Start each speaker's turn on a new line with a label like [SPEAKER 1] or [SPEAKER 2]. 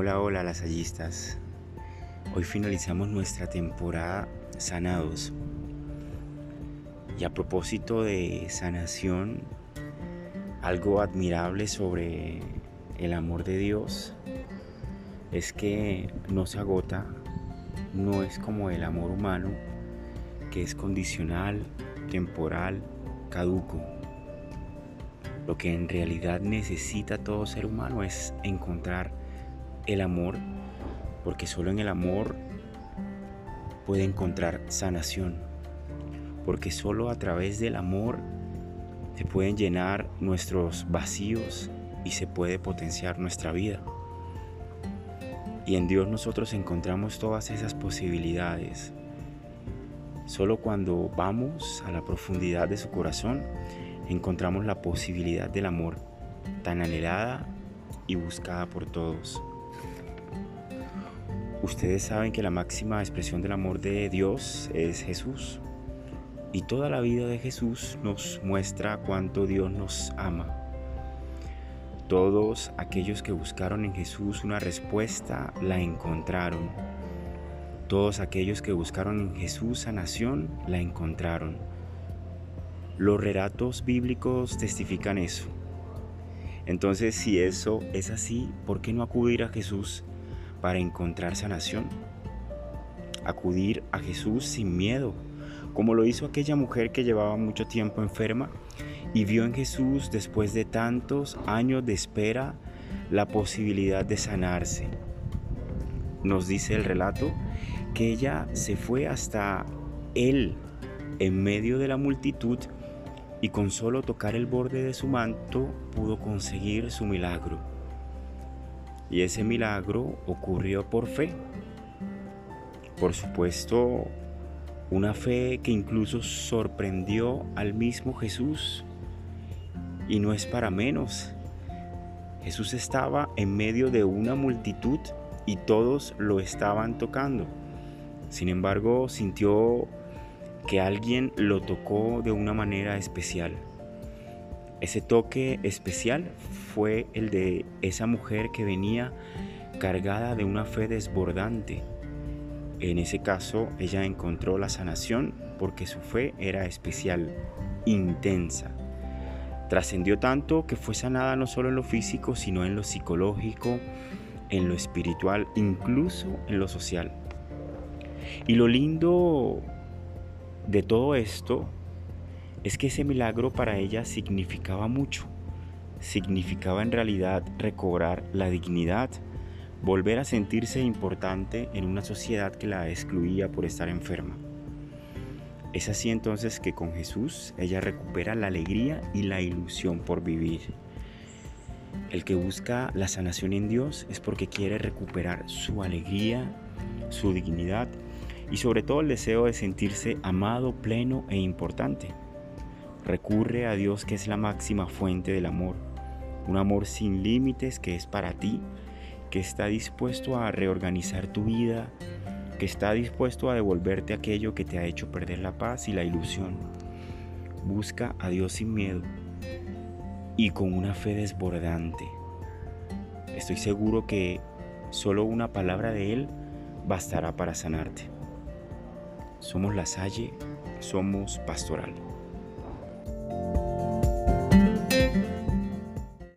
[SPEAKER 1] Hola, hola lasallistas. Hoy finalizamos nuestra temporada Sanados. Y a propósito de sanación, algo admirable sobre el amor de Dios es que no se agota, no es como el amor humano, que es condicional, temporal, caduco. Lo que en realidad necesita todo ser humano es encontrar el amor, porque solo en el amor puede encontrar sanación, porque solo a través del amor se pueden llenar nuestros vacíos y se puede potenciar nuestra vida. Y en Dios nosotros encontramos todas esas posibilidades. Solo cuando vamos a la profundidad de su corazón encontramos la posibilidad del amor tan anhelada y buscada por todos. Ustedes saben que la máxima expresión del amor de Dios es Jesús. Y toda la vida de Jesús nos muestra cuánto Dios nos ama. Todos aquellos que buscaron en Jesús una respuesta la encontraron. Todos aquellos que buscaron en Jesús sanación la encontraron. Los relatos bíblicos testifican eso. Entonces, si eso es así, ¿por qué no acudir a Jesús para encontrar sanación? Acudir a Jesús sin miedo, como lo hizo aquella mujer que llevaba mucho tiempo enferma y vio en Jesús, después de tantos años de espera, la posibilidad de sanarse. Nos dice el relato que ella se fue hasta él en medio de la multitud y con solo tocar el borde de su manto pudo conseguir su milagro. Y ese milagro ocurrió por fe. Por supuesto, una fe que incluso sorprendió al mismo Jesús. Y no es para menos. Jesús estaba en medio de una multitud y todos lo estaban tocando. Sin embargo, sintió que alguien lo tocó de una manera especial. Ese toque especial fue el de esa mujer que venía cargada de una fe desbordante. En ese caso, ella encontró la sanación porque su fe era especial, intensa. Trascendió tanto que fue sanada no solo en lo físico, sino en lo psicológico, en lo espiritual, incluso en lo social. Y lo lindo de todo esto es que ese milagro para ella significaba mucho. Significaba en realidad recobrar la dignidad, volver a sentirse importante en una sociedad que la excluía por estar enferma. Es así entonces que con Jesús ella recupera la alegría y la ilusión por vivir. El que busca la sanación en Dios es porque quiere recuperar su alegría, su dignidad y sobre todo el deseo de sentirse amado, pleno e importante. Recurre a Dios que es la máxima fuente del amor, un amor sin límites que es para ti, que está dispuesto a reorganizar tu vida, que está dispuesto a devolverte aquello que te ha hecho perder la paz y la ilusión. Busca a Dios sin miedo y con una fe desbordante. Estoy seguro que solo una palabra de Él bastará para sanarte. Somos la Salle, somos pastoral.